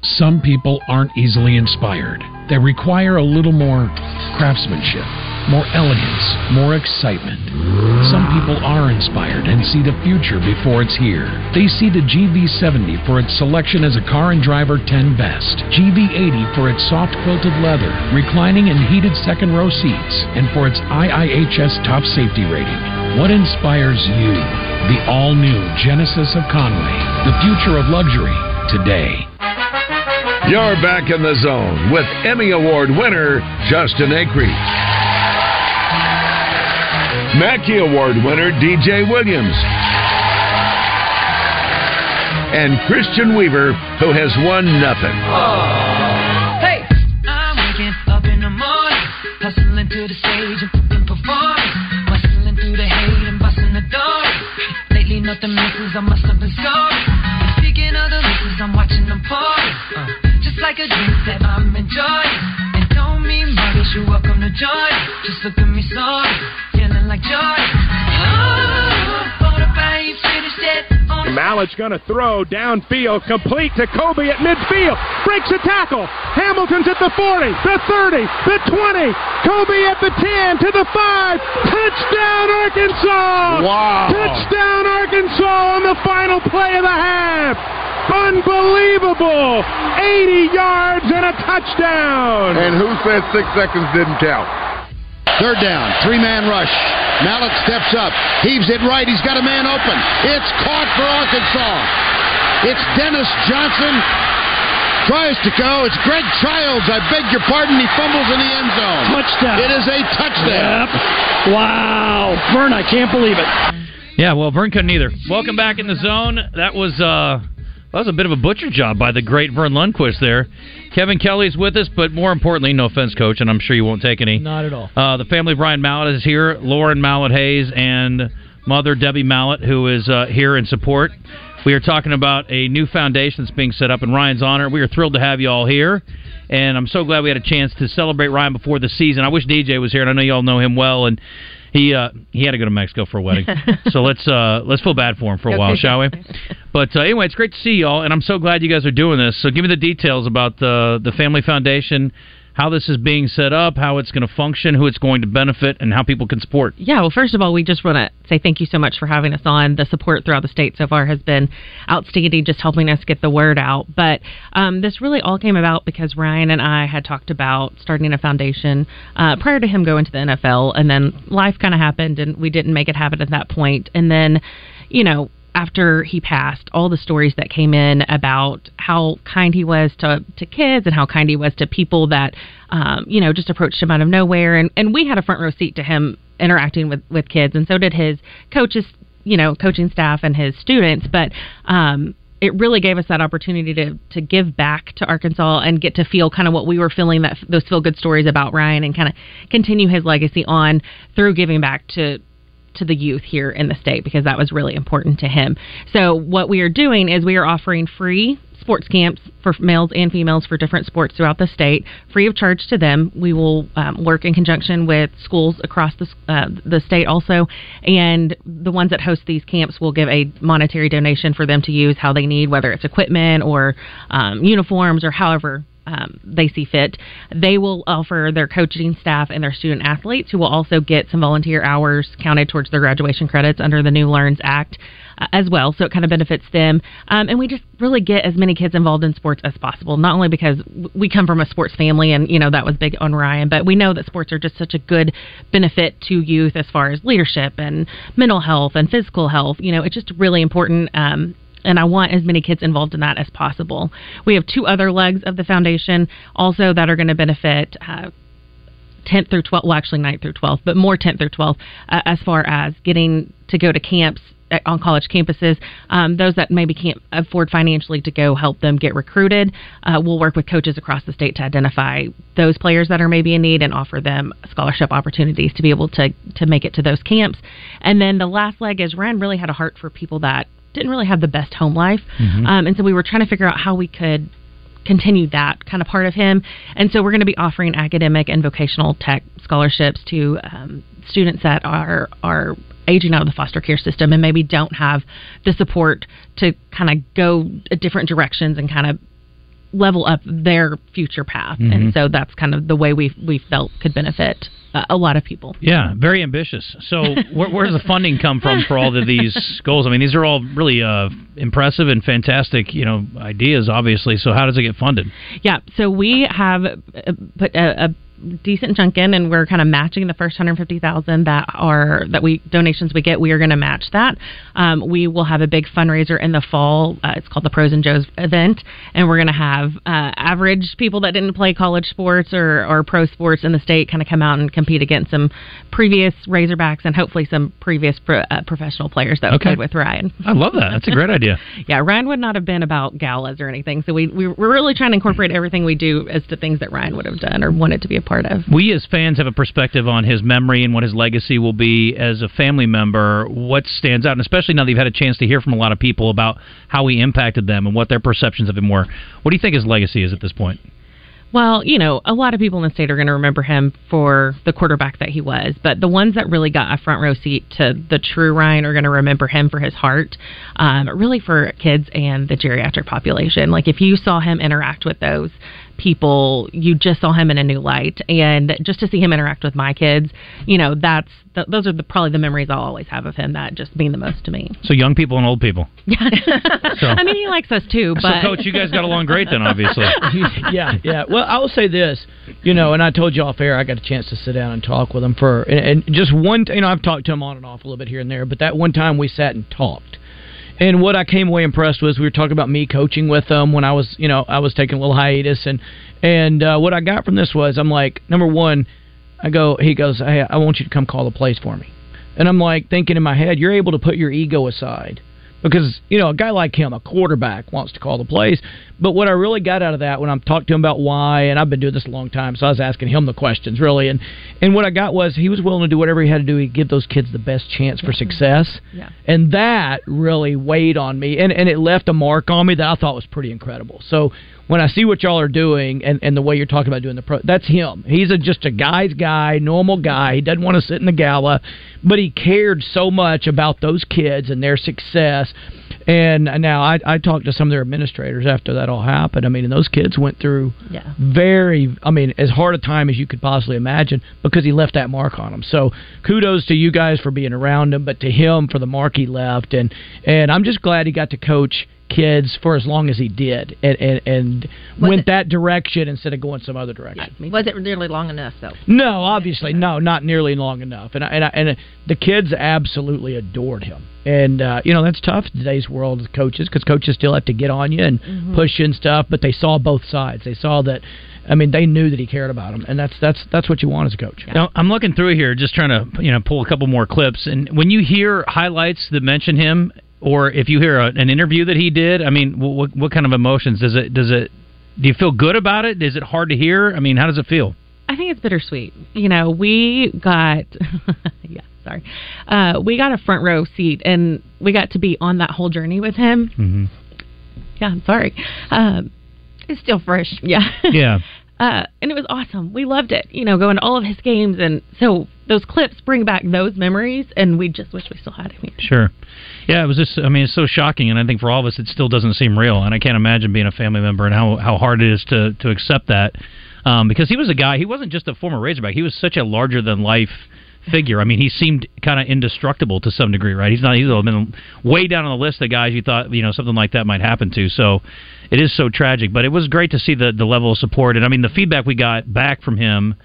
Some people aren't easily inspired. They require a little more craftsmanship, more elegance, more excitement. Some people are inspired and see the future before it's here. They see the GV70 for its selection as a car and driver 10 best, GV80 for its soft quilted leather, reclining and heated second row seats, and for its IIHS top safety rating. What inspires you? The all new Genesis of Conway, the future of luxury today. You're back in the zone with Emmy Award winner Justin Acree. Mackey Award winner DJ Williams. And Christian Weaver, who has won nothing. Hey! I'm waking up in the morning, hustling to the stage and performing, bustling through the hate and busting the door. Lately, nothing misses, I must have been scoring. I'm watching them party, uh, just like a drink that I'm enjoying. And don't mean muggers, you welcome to join. Just look at me sorry, feeling like joy. Oh, for the babe, finished it. Mallett's going to throw downfield, complete to Cobi at midfield. Breaks a tackle. Hamilton's at the 40, the 30, the 20. Cobi at the 10 to the 5. Touchdown, Arkansas! Wow. Touchdown, Arkansas on the final play of the half. Unbelievable! 80 yards and a touchdown. And who said six seconds didn't count? Third down, three man rush. Mallett steps up, heaves it right. He's got a man open. It's caught for Arkansas. It's Dennis Johnson. Tries to go. It's Greg Childs. I beg your pardon. He fumbles in the end zone. Touchdown. It is a touchdown. Yep. Wow. Verne, I can't believe it. Yeah, well, Verne couldn't either. Welcome back in the zone. That was uh, that was a bit of a butcher job by the great Verne Lundquist there. Kevin Kelly's with us, but more importantly, no offense, Coach, and I'm sure you won't take any. Not at all. Uh, the family of Ryan Mallett is here. Lauren Mallett Hayes and mother Debbie Mallett, who is uh, here in support. We are talking about a new foundation that's being set up in Ryan's honor. We are thrilled to have you all here, and I'm so glad we had a chance to celebrate Ryan before the season. I wish DJ was here, and I know you all know him well, and he uh, he had to go to Mexico for a wedding. so let's uh, let's feel bad for him for a while, shall we? But uh, anyway, it's great to see y'all, and I'm so glad you guys are doing this. So give me the details about the the Family Foundation. How this is being set up, how it's going to function, who it's going to benefit, and how people can support. Yeah, well, first of all, we just want to say thank you so much for having us on. The support throughout the state so far has been outstanding, just helping us get the word out. But um, this really all came about because Ryan and I had talked about starting a foundation uh, prior to him going to the NFL, and then life kind of happened, and we didn't make it happen at that point. And then, you know, after he passed, all the stories that came in about how kind he was to to kids and how kind he was to people that, um, you know, just approached him out of nowhere, and and we had a front row seat to him interacting with with kids, and so did his coaches, you know, coaching staff and his students, but. um it really gave us that opportunity to to give back to Arkansas and get to feel kind of what we were feeling that those feel good stories about Ryan and kind of continue his legacy on through giving back to to the youth here in the state because that was really important to him. So what we are doing is we are offering free sports camps for males and females for different sports throughout the state, free of charge to them. We will um, work in conjunction with schools across the uh, the state also, and the ones that host these camps will give a monetary donation for them to use how they need, whether it's equipment or um, uniforms or however um, they see fit. They will offer their coaching staff and their student athletes, who will also get some volunteer hours counted towards their graduation credits under the New Learns Act uh, as well. So it kind of benefits them. Um, and we just really get as many kids involved in sports as possible. Not only because we come from a sports family, and you know that was big on Ryan, but we know that sports are just such a good benefit to youth as far as leadership and mental health and physical health. You know, it's just really important. Um, and I want as many kids involved in that as possible. We have two other legs of the foundation also that are going to benefit. Uh, 10th through 12th, well, actually 9th through 12th, but more 10th through 12th uh, as far as getting to go to camps at- on college campuses. Um, those that maybe can't afford financially to go help them get recruited. Uh, we'll work with coaches across the state to identify those players that are maybe in need and offer them scholarship opportunities to be able to, to make it to those camps. And then the last leg is Ryan really had a heart for people that didn't really have the best home life. Mhm. Um, and so we were trying to figure out how we could continue that kind of part of him. And so we're going to be offering academic and vocational tech scholarships to um, students that are are aging out of the foster care system and maybe don't have the support to kind of go different directions and kind of level up their future path. Mhm. And so that's kind of the way we we felt could benefit uh, a lot of people. Yeah, very ambitious. So, where, where does the funding come from for all of these goals? I mean, these are all really uh, impressive and fantastic, you know, ideas. Obviously. So, how does it get funded? Yeah, so we have uh, put a, a decent chunk in, and we're kind of matching the first hundred fifty thousand that are that we donations we get. We are going to match that. Um, we will have a big fundraiser in the fall. Uh, it's called the Pros and Joes event, and we're going to have uh, average people that didn't play college sports or or pro sports in the state kind of come out and compete against some previous Razorbacks and hopefully some previous pro, uh, professional players that Okay. played with Ryan. I love that. That's a great idea. Yeah, Ryan would not have been about galas or anything. So we, we we're really trying to incorporate everything we do as to things that Ryan would have done or wanted to be a part of. We as fans have a perspective on his memory and what his legacy will be as a family member. What stands out, and especially now that you've had a chance to hear from a lot of people about how he impacted them and what their perceptions of him were. What do you think his legacy is at this point? Well, you know, a lot of people in the state are going to remember him for the quarterback that he was, but the ones that really got a front row seat to the true Ryan are going to remember him for his heart, um, really for kids and the geriatric population. Like if you saw him interact with those people, you just saw him in a new light, and just to see him interact with my kids, you know, that's th- those are the, probably the memories I'll always have of him. That just mean the most to me. So, young people and old people. So- I mean, he likes us too, So, Coach, you guys got along great then, obviously. yeah, yeah. Well, I will say this, you know, and I told you off air, I got a chance to sit down and talk with him for, and, and just one, you know, I've talked to him on and off a little bit here and there, but that one time we sat and talked. And what I came away impressed was we were talking about me coaching with them when I was, you know, I was taking a little hiatus, and and uh, what I got from this was I'm like, number one, I go, he goes, hey, I want you to come call the plays for me, and I'm like thinking in my head, you're able to put your ego aside because you know a guy like him, a quarterback, wants to call the plays. But what I really got out of that when I'm talking to him about why, and I've been doing this a long time, so I was asking him the questions really, and and what I got was he was willing to do whatever he had to do to give those kids the best chance for success, Yeah. and that really weighed on me, and and it left a mark on me that I thought was pretty incredible. So when I see what y'all are doing and, and the way you're talking about doing the pro, that's him. He's a, just a guy's guy, normal guy. He doesn't want to sit in the gala, but he cared so much about those kids and their success. And now I, I talked to some of their administrators after that all happened. I mean, and those kids went through Yeah. very, I mean, as hard a time as you could possibly imagine because he left that mark on them. So kudos to you guys for being around him, but to him for the mark he left. And and I'm just glad he got to coach kids for as long as he did and and, and went that direction instead of going some other direction. Was it nearly long enough though? No, obviously, no, not nearly long enough. And I, and I, and the kids absolutely adored him. And uh, you know that's tough in today's world of coaches because coaches still have to get on you and Mm-hmm. Mhm. push you and stuff. But they saw both sides. They saw that. I mean, they knew that he cared about them, and that's that's that's what you want as a coach. Now, I'm looking through here, just trying to you know pull a couple more clips. And when you hear highlights that mention him, or if you hear a, an interview that he did, I mean, what, what kind of emotions does it does it? Do you feel good about it? Is it hard to hear? I mean, how does it feel? I think it's bittersweet. You know, we got yeah, sorry. Uh we got a front row seat and we got to be on that whole journey with him. Mm-hmm. Yeah, I'm sorry. Um it's still fresh. Yeah. Yeah. And it was awesome. We loved it, you know, going to all of his games. And so those clips bring back those memories, and we just wish we still had him. Sure. Yeah, it was just. I mean, it's so shocking, and I think for all of us, it still doesn't seem real. And I can't imagine being a family member and how how hard it is to to accept that. Um, because he was a guy. He wasn't just a former Razorback. He was such a larger than life figure. I mean, he seemed kind of indestructible to some degree, right? He's not. He's been way down on the list of guys you thought you know something like that might happen to. So it is so tragic. But it was great to see the the level of support, and I mean the feedback we got back from him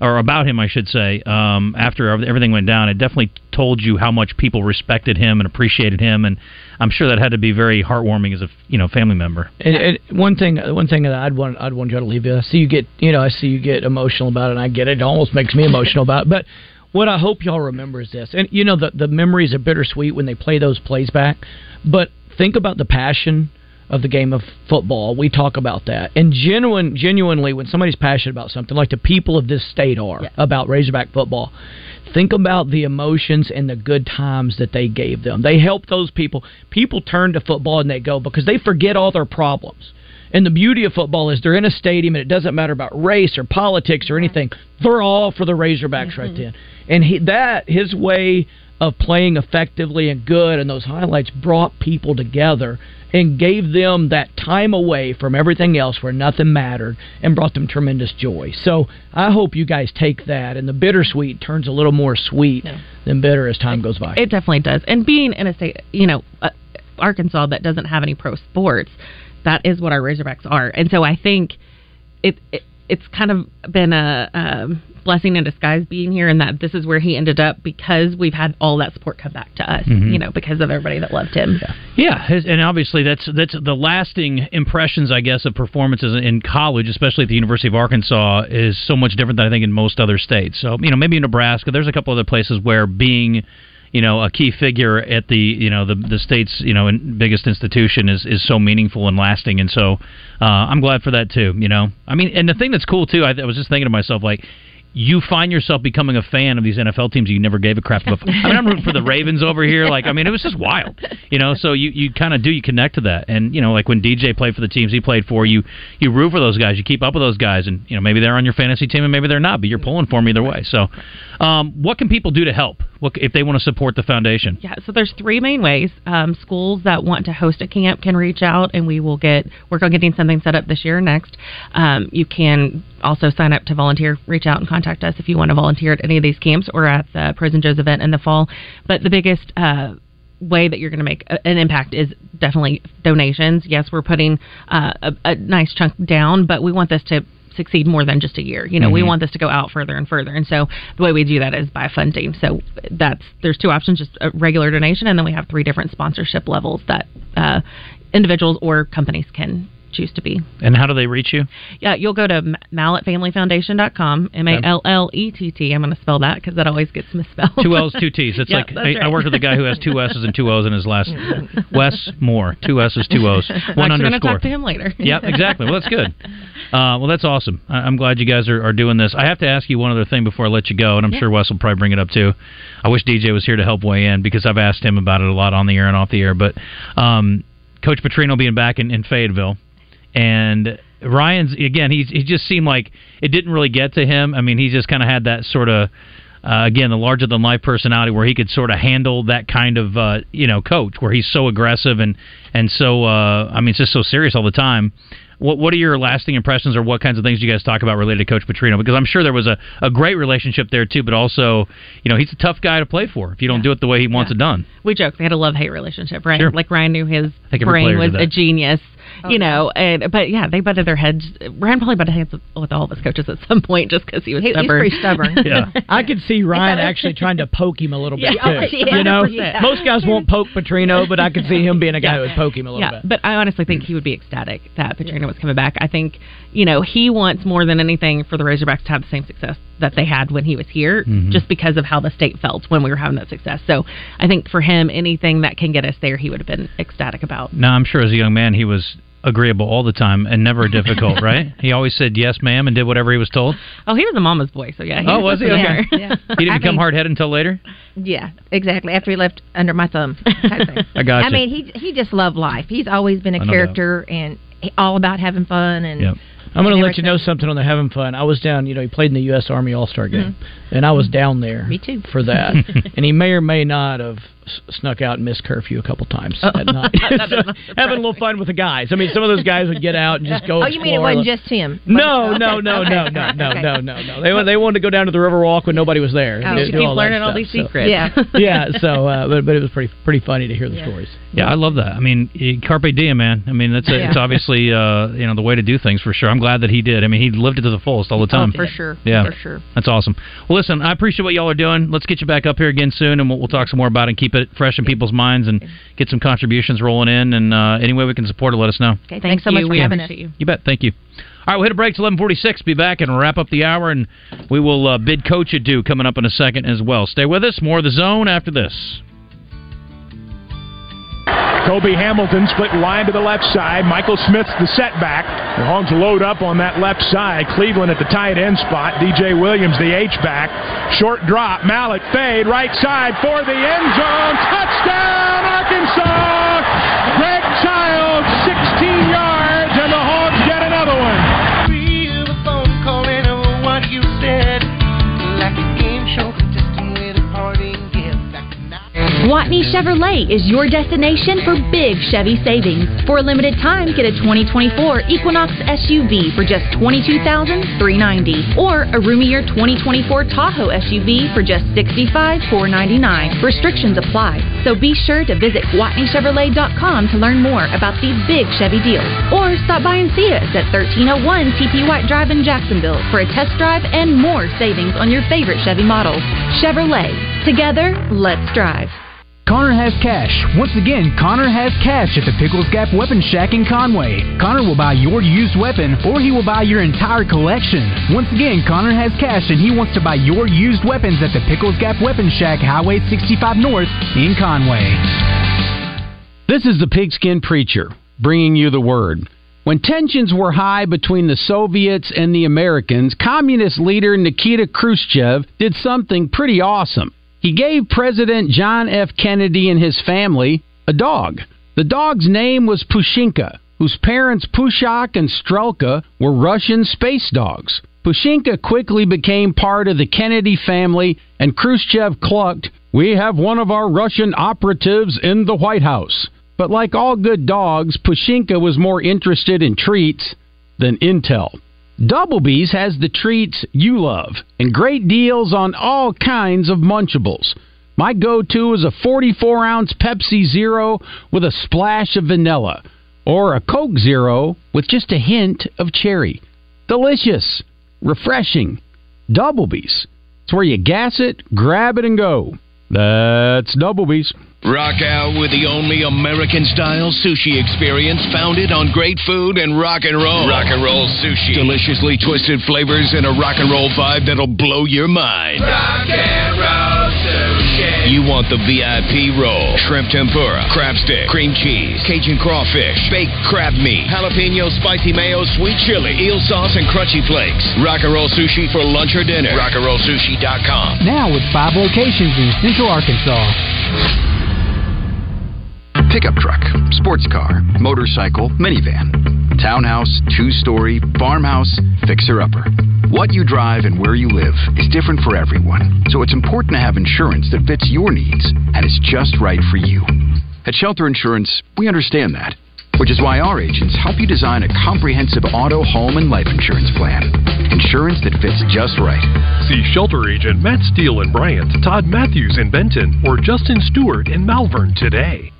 or about him, I should say, um, after everything went down, it definitely told you how much people respected him and appreciated him, and I'm sure that had to be very heartwarming as a you know family member. And, and one thing, one thing that I'd want, I'd want you to leave you. I see you get, you know, I see you get emotional about it, and I get it. It almost makes me emotional about it. But what I hope y'all remember is this, and you know, the the memories are bittersweet when they play those plays back. But think about the passion of the game of football. We talk about that, and genuine, genuinely, when somebody's passionate about something, like the people of this state are about Razorback football. Think about the emotions and the good times that they gave them. They helped those people. People turn to football and they go because they forget all their problems. And the beauty of football is they're in a stadium and it doesn't matter about race or politics or anything. They're all for the Razorbacks right then. And he, that his way of playing effectively and good and those highlights brought people together and gave them that time away from everything else where nothing mattered and brought them tremendous joy. So I hope you guys take that and the bittersweet turns a little more sweet than bitter as time goes by. It definitely does. And being in a state, you know, uh, Arkansas that doesn't have any pro sports, that is what our Razorbacks are. And so I think it, it it's kind of been a um, blessing in disguise being here, and that this is where he ended up because we've had all that support come back to us. Mhm. You know, because of everybody that loved him. Yeah, his- and obviously that's that's the lasting impressions, I guess, of performances in college, especially at the University of Arkansas, is so much different than I think in most other states. So you know, maybe in Nebraska, there's a couple other places where being you know a key figure at the you know the the state's you know in, biggest institution is is so meaningful and lasting. And so uh, I'm glad for that too you know. I mean and the thing that's cool too I, I was just thinking to myself like you find yourself becoming a fan of these NFL teams you never gave a crap about. I mean, I'm rooting for the Ravens over here. Like, I mean, it was just wild, you know. So you, you kind of do you connect to that, and you know, like when DJ played for the teams he played for, you you root for those guys, you keep up with those guys, and you know maybe they're on your fantasy team and maybe they're not, but you're pulling for them either way. So, um, what can people do to help? What if they want to support the foundation? Yeah, so there's three main ways. Um, schools that want to host a camp can reach out, and we will get work on getting something set up this year next. Um, you can also sign up to volunteer. Reach out and contact us if you want to volunteer at any of these camps or at the Pros and Joe's event in the fall. But the biggest uh, way that you're going to make a, an impact is definitely donations. Yes, we're putting uh, a, a nice chunk down, but we want this to succeed more than just a year. You know, we Mhm. want this to go out further and further. And so the way we do that is by funding. So that's there's two options: just a regular donation, and then we have three different sponsorship levels that uh, individuals or companies can choose to be. And how do they reach you? Yeah, you'll go to m- mallettfamilyfoundation.com, M A L L E T T. I'm going to spell that because that always gets misspelled. Two L's, two T's. It's Yep, like I, I right. worked with a guy who has two S's and two O's in his last. Wes Moore, two S's, two O's, one I'm actually going to underscore. talk to him later. yep, exactly. Well, that's good. Uh, well, that's awesome. I- I'm glad you guys are, are doing this. I have to ask you one other thing before I let you go, and I'm Yeah. sure Wes will probably bring it up too. I wish DJ was here to help weigh in because I've asked him about it a lot on the air and off the air. But um, Coach Petrino being back in, in Fayetteville, and Ryan's again, he's he just seemed like it didn't really get to him. I mean, he just kind of had that sort of uh, again the larger than life personality where he could sort of handle that kind of uh, you know coach where he's so aggressive and and so uh, I mean it's just so serious all the time. What what are your lasting impressions, or what kinds of things do you guys talk about related to Coach Petrino? Because I'm sure there was a, a great relationship there too, but also you know he's a tough guy to play for if you don't do it the way he wants it done. We joke they had a love hate relationship, right? Sure. Like Ryan knew his brain was a that. Genius, you know. And but yeah, they butted their heads. Ryan probably butted heads with, with all of his coaches at some point just because he was He- he's stubborn. pretty stubborn. Yeah, I could see Ryan actually trying to poke him a little bit Yeah, too. yeah, you know, 100%. most guys won't poke Petrino, but I could see him being a guy who would poke him a little yeah, bit. but I honestly think he would be ecstatic that Petrino was coming back. I think, you know, he wants more than anything for the Razorbacks to have the same success that they had when he was here, Mhm. just because of how the state felt when we were having that success. So I think for him, anything that can get us there, he would have been ecstatic about. Now I'm sure as a young man he was agreeable all the time and never difficult, right? He always said yes, ma'am, and did whatever he was told. Oh, he was a mama's boy, so yeah. Oh, was he? Okay. Yeah. He didn't I become hard headed until later. Yeah, exactly. After he left under my thumb. I gotcha. I mean, he he just loved life. He's always been a character and all about having fun and. Yep. I'm going to let you know something on the having fun. I was down, you know, he played in the U.S. Army All Star game, and I was down there. Mm-hmm. Me too. For that, and he may or may not have snuck out and missed curfew a couple times Oh. at night, So, having a little fun with the guys. I mean, some of those guys would get out and just go. Oh, you mean it wasn't just him? No, no, no, Okay. no, no, no, Okay. no, no, no. They they wanted to go down to the Riverwalk when nobody was there. Oh. Do- You keep all that learning all stuff, these so- secrets. Yeah. yeah. So, uh, but but it was pretty pretty funny to hear the stories. Yeah, I love that. I mean, carpe diem, man. I mean, that's a, Yeah. it's obviously uh, you know the way to do things for sure. I'm glad that he did. I mean, he lived it to the fullest all the time. Oh, for sure. Yeah, For sure. That's awesome. Well, listen, I appreciate what y'all are doing. Let's get you back up here again soon, and we'll, we'll talk some more about it and keep it fresh in people's minds and get some contributions rolling in. And uh, any way we can support it, let us know. Okay, thanks so much you. for We having us. appreciate you. You bet. Thank you. All right, we'll hit a break till 1146. Be back and wrap up the hour, and we will uh, bid coach adieu coming up in a second as well. Stay with us. More of the zone after this. Cobi Hamilton split line to the left side. Michael Smith's the setback. The Hogs load up on that left side. Cleveland at the tight end spot. DJ Williams the H back. Short drop. Mallett fade right side for the end zone. Touchdown Gwatney Chevrolet is your destination for big Chevy savings. For a limited time, get a 2024 Equinox SUV for just 22,390 or a roomier 2024 Tahoe SUV for just 65,499. Restrictions apply, so be sure to visit GwatneyChevrolet.com to learn more about these big Chevy deals. Or stop by and see us at 1301 TP White Drive in Jacksonville for a test drive and more savings on your favorite Chevy models. Chevrolet. Together, let's drive. Connor has cash. Once again, Connor has cash at the Pickles Gap Weapon Shack in Conway. Connor will buy your used weapon or he will buy your entire collection. Once again, Connor has cash and he wants to buy your used weapons at the Pickles Gap Weapon Shack, Highway 65 North in Conway. This is the Pigskin Preacher bringing you the word. When tensions were high between the Soviets and the Americans, communist leader Nikita Khrushchev did something pretty awesome. He gave President John F. Kennedy and his family a dog. The dog's name was Pushinka, whose parents Pushok and Strelka were Russian space dogs. Pushinka quickly became part of the Kennedy family, and Khrushchev clucked, We have one of our Russian operatives in the White House. But like all good dogs, Pushinka was more interested in treats than intel. Doublebees has the treats you love and great deals on all kinds of Munchables. My go to is a 44 ounce Pepsi Zero with a splash of vanilla, or a Coke Zero with just a hint of cherry. Delicious, refreshing. Doublebees. It's where you gas it, grab it, and go. That's Doublebees. Rock out with the only American style sushi experience founded on great food and rock and roll. Rock and roll sushi. Deliciously twisted flavors and a rock and roll vibe that'll blow your mind. Rock and roll sushi. You want the VIP roll, shrimp tempura, crab stick, cream cheese, Cajun crawfish, baked crab meat, jalapeno spicy mayo, sweet chili, eel sauce, and crunchy flakes. Rock and roll sushi for lunch or dinner. Rockandrollsushi.com. Now with five locations in Central Arkansas. Pickup truck, sports car, motorcycle, minivan, townhouse, two story, farmhouse, fixer upper. What you drive and where you live is different for everyone, so it's important to have insurance that fits your needs and is just right for you. At Shelter Insurance, we understand that, which is why our agents help you design a comprehensive auto, home, and life insurance plan. Insurance that fits just right. See Shelter Agent Matt Steele in Bryant, Todd Matthews in Benton, or Justin Stewart in Malvern today.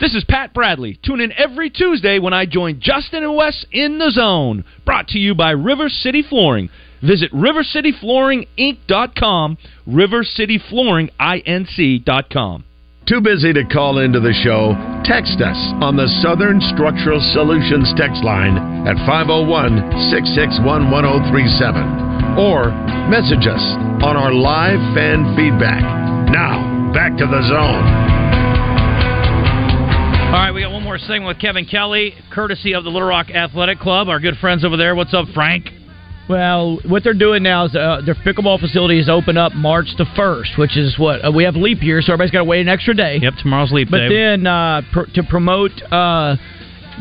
This is Pat Bradley. Tune in every Tuesday when I join Justin and Wes in the Zone. Brought to you by River City Flooring. Visit RiverCityFlooringInc.com, RiverCityFlooringInc.com. Too busy to call into the show? Text us on the Southern Structural Solutions text line at 501 661 1037 or message us on our live fan feedback. Now, back to the zone. All right, we got one more segment with Kevin Kelly, courtesy of the Little Rock Athletic Club, our good friends over there. What's up, Frank? Well, what they're doing now is uh, their pickleball facility is open up March the first, which is what uh, we have leap year, so everybody's got to wait an extra day. Yep, tomorrow's leap But day. then uh, pr- to promote uh,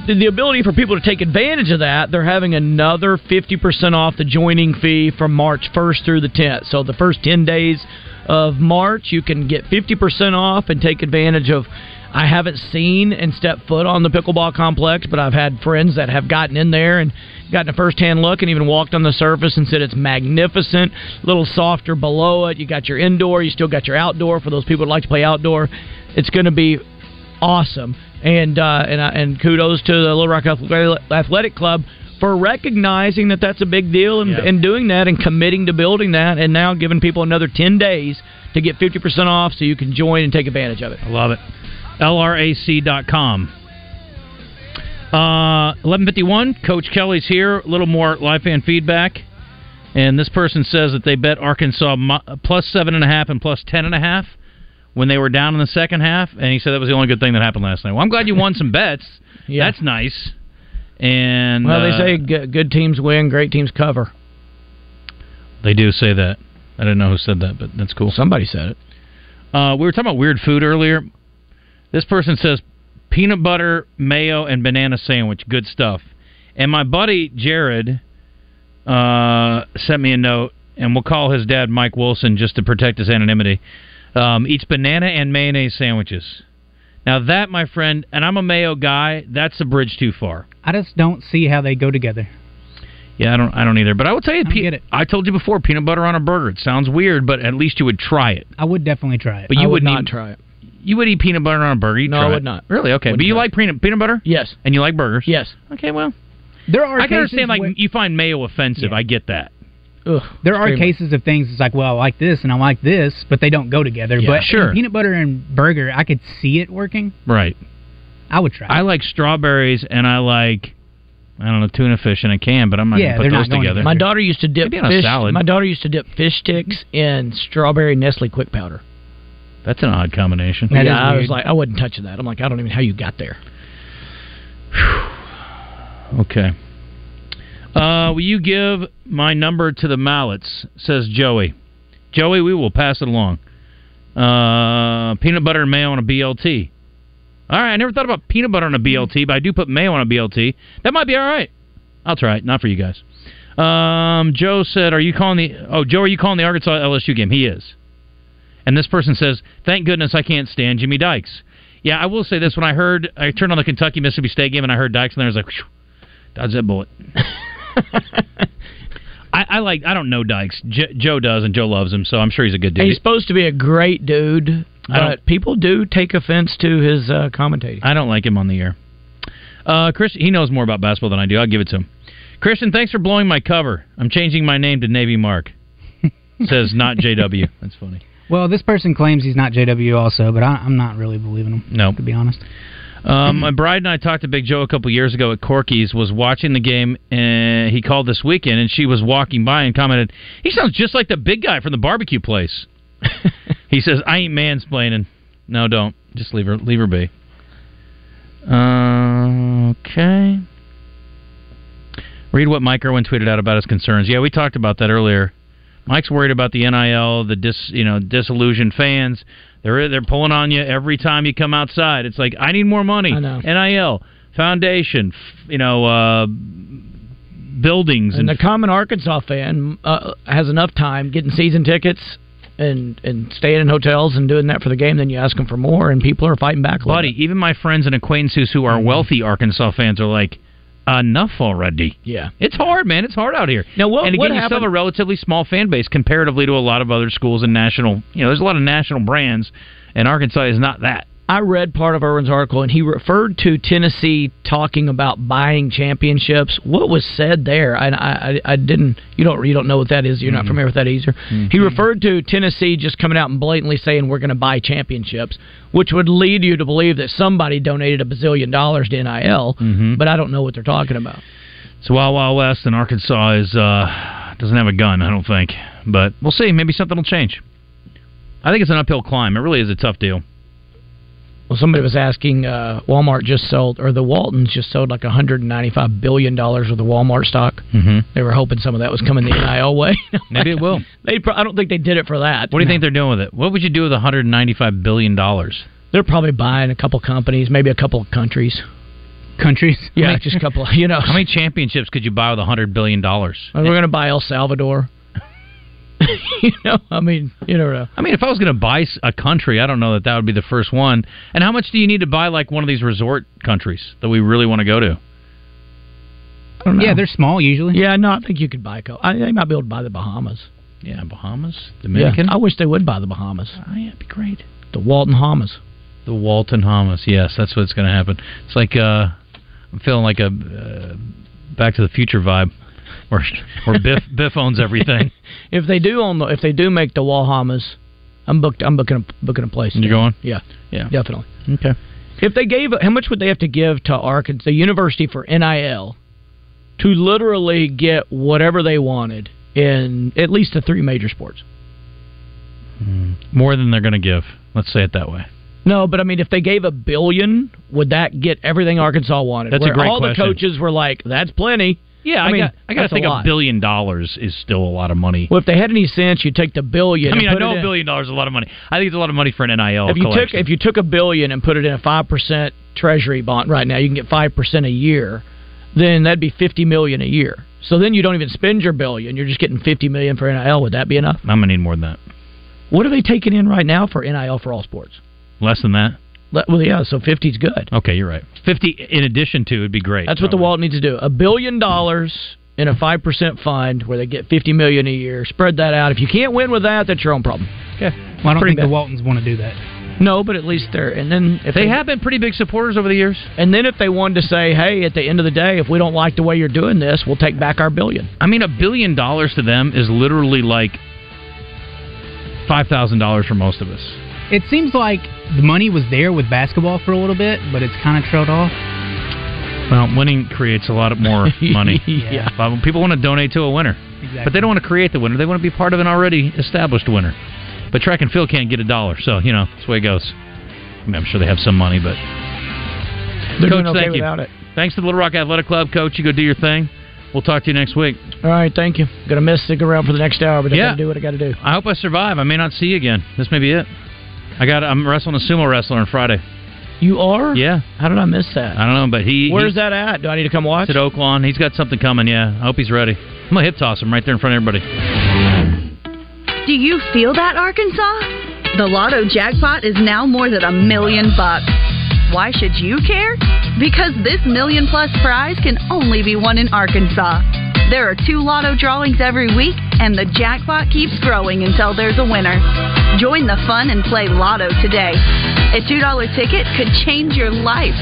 the, the ability for people to take advantage of that, they're having another fifty percent off the joining fee from March first through the tenth. So the first ten days of March, you can get fifty percent off and take advantage of. I haven't seen and stepped foot on the pickleball complex, but I've had friends that have gotten in there and gotten a first-hand look and even walked on the surface and said it's magnificent. A little softer below it. You got your indoor, you still got your outdoor for those people that like to play outdoor. It's going to be awesome. And uh, and uh, and kudos to the Little Rock Athletic Club for recognizing that that's a big deal and, Yeah. and doing that and committing to building that and now giving people another 10 days to get 50% off so you can join and take advantage of it. I love it. LRAC.com. Uh, 1151, Coach Kelly's here. A little more live fan feedback. And this person says that they bet Arkansas plus seven and a half and plus ten and a half when they were down in the second half. And he said that was the only good thing that happened last night. Well, I'm glad you won some bets. Yeah. That's nice. And Well, they uh, say g- good teams win, great teams cover. They do say that. I didn't know who said that, but that's cool. Somebody said it. Uh, we were talking about weird food earlier. This person says peanut butter, mayo, and banana sandwich. Good stuff. And my buddy Jared uh, sent me a note, and we'll call his dad Mike Wilson just to protect his anonymity. Um, eats banana and mayonnaise sandwiches. Now that, my friend, and I'm a mayo guy. That's a bridge too far. I just don't see how they go together. Yeah, I don't. I don't either. But I will tell you, I pe- get it. I told you before, peanut butter on a burger. It sounds weird, but at least you would try it. I would definitely try it. But you I would wouldn't not try it. You would eat peanut butter on a burger. You'd No, try I it. would not. Really? Okay. Wouldn't but you try like peanut peanut butter? Yes. And you like burgers? Yes. Okay. Well, There are I can cases understand like where- you find mayo offensive. I get that. Ugh, there are extremely. cases of things it's like, well, I like this and I like this, but they don't go together. Yeah, but sure. peanut butter and burger, I could see it working. Right. I would try. I like strawberries and I like I don't know tuna fish in a can, but I'm not Yeah, gonna they're put not those going together. My daughter used to dip Maybe a fish. salad. My daughter used to dip fish sticks in strawberry Nestle quick powder. That's an odd combination. yeah, I was like, I wasn't touching that. I'm like, I don't even know how you got there. Okay. Uh, will you give my number to the Malletts? Says Joey. Joey, we will pass it along. Uh, peanut butter and mayo on a BLT. All right, I never thought about peanut butter on a BLT, but I do put mayo on a BLT. That might be all right. I'll try it. Not for you guys. Um, Joe said, "Are you calling the? Oh, Joe, are you calling the Arkansas LSU game? He is." And this person says, "Thank goodness I can't stand Jimmy Dykes." Yeah, I will say this: when I heard, I turned on the Kentucky Mississippi State game and I heard Dykes, and I was like, "Phew, "Dodge that bullet." I, I like. I don't know Dykes. J- Joe does, and Joe loves him, so I'm sure he's a good dude. He's supposed to be a great dude, but people do take offense to his uh, commentating. I don't like him on the air. Uh, Chris, he knows more about basketball than I do. I'll give it to him. Christian, thanks for blowing my cover. I'm changing my name to Navy Mark. Says not JW. That's funny. Well, this person claims he's not JW also, but I, I'm not really believing him. No, to be honest. Um, my bride and I talked to Big Joe a couple years ago at Corky's. Was watching the game, and he called this weekend, and she was walking by and commented, "He sounds just like the big guy from the barbecue place." he says, "I ain't mansplaining." No, don't. Just leave her. Leave her be. Uh, okay. Read what Mike Irwin tweeted out about his concerns. Yeah, we talked about that earlier. Mike's worried about the NIL, the dis, you know, disillusioned fans. They're they're pulling on you every time you come outside. It's like I need more money. I know. NIL, foundation, f- you know, uh, buildings And and, the common Arkansas fan uh, has enough time getting season tickets and and staying in hotels and doing that for the game. Then you ask them for more, and people are fighting back. Buddy. Even my friends and acquaintances who are wealthy Arkansas fans are like, enough already. Yeah. It's hard, man. It's hard out here. Now, what- and again, what you still have a relatively small fan base comparatively to a lot of other schools and national. You know, there's a lot of national brands, and Arkansas is not that. I read part of Irwin's article, and he referred to Tennessee talking about buying championships. What was said there? I, I, I didn't. You don't. You don't know what that is. You're not mm-hmm. familiar with that either. Mm-hmm. He referred to Tennessee just coming out and blatantly saying we're going to buy championships, which would lead you to believe that somebody donated a bazillion dollars to NIL. Mm-hmm. But I don't know what they're talking about. So Wild Wild West and Arkansas is uh, doesn't have a gun, I don't think. But we'll see. Maybe something will change. I think it's an uphill climb. It really is a tough deal. Well, somebody was asking. Uh, Walmart just sold, or the Waltons just sold like 195 billion dollars worth of Walmart stock. Mm-hmm. They were hoping some of that was coming the NIL way. Maybe it will. They, pro- I don't think they did it for that. What do you think they're doing with it? What would you do with 195 billion dollars? They're probably buying a couple companies, maybe a couple of countries. Countries? Yeah, just a couple. You know, How many championships could you buy with 100 billion dollars? we're going to buy El Salvador. you know, I mean, you never know. I mean, if I was going to buy a country, I don't know that that would be the first one. And how much do you need to buy like one of these resort countries that we really want to go to? I don't know. Yeah, they're small usually. Yeah, no, I think you could buy a couple. I, they might be able to buy the Bahamas. Yeah, Bahamas, Dominican. Yeah, I wish they would buy the Bahamas. Oh, yeah, it'd be great. The Walton Hamas. The Walton Hamas. Yes, that's what's going to happen. It's like uh, I'm feeling like a uh, Back to the Future vibe, where where Biff Biff owns everything. If they do on the, if they do make the Walhamas, I'm booked. I'm booking a, booking a place. You're going? Yeah, Yeah. definitely. Okay. If they gave, how much would they have to give to Arkansas, the university for NIL, to literally get whatever they wanted in at least the three major sports? Hmm. More than they're going to give. Let's say it that way. No, but I mean, if they gave a billion, would that get everything Arkansas wanted? That's a Where great all question. the coaches were like, "That's plenty." Yeah, I, mean, got. I got to that's a think a billion dollars is still a lot of money. Well, if they had any sense, you'd take the billion. I mean, I know a billion dollars is a lot of money. I think it's a lot of money for an NIL if you took if you took a billion and put it in a five percent treasury bond right now, you can get five percent a year. Then that'd be fifty million a year. So then you don't even spend your billion; you're just getting fifty million for NIL. Would that be enough? I'm gonna need more than that. What are they taking in right now for NIL for all sports? Less than that. Well, yeah, so fifty's good. Okay, you're right. Fifty in addition to would be great. That's what the Walt needs to do. A billion dollars in a five percent fund where they get fifty million a year. Spread that out. If you can't win with that, that's your own problem. Okay. Well, I don't Pretty think the. Waltons want to do that. No, but at least they're and then if They have been pretty big supporters over the years. And then if they wanted to say, hey, at the end of the day, if we don't like the way you're doing this, we'll take back our billion. I mean, a billion dollars to them is literally like five thousand dollars for most of us. It seems like the money was there with basketball for a little bit, but it's kind of trailed off. Well, winning creates a lot of more money. Yeah. But people want to donate to a winner, Exactly. but they don't want to create the winner. They want to be part of an already established winner. But track and field can't get a dollar, so you know that's the way it goes. I mean, I'm sure they have some money, but They're Coach, doing okay thank you. without it. Thanks to the Little Rock Athletic Club, Coach. You go do your thing. We'll talk to you next week. All right, thank you. Gonna miss stick around for the next hour, but I Yeah. gotta do what I gotta do. I hope I survive. I may not see you again. This may be it. I got. I'm wrestling a sumo wrestler on Friday. You are? Yeah. How did I miss that? I don't know, but he. Where's he, that at? Do I need to come watch? It's at Oaklawn. He's got something coming. Yeah. I hope he's ready. I'm gonna hip toss him right there in front of everybody. Do you feel that, Arkansas? The Lotto jackpot is now more than a million bucks. Why should you care? Because this million plus prize can only be won in Arkansas. There are two Lotto drawings every week, and the jackpot keeps growing until there's a winner. Join the fun and play Lotto today. A $2 ticket could change your life.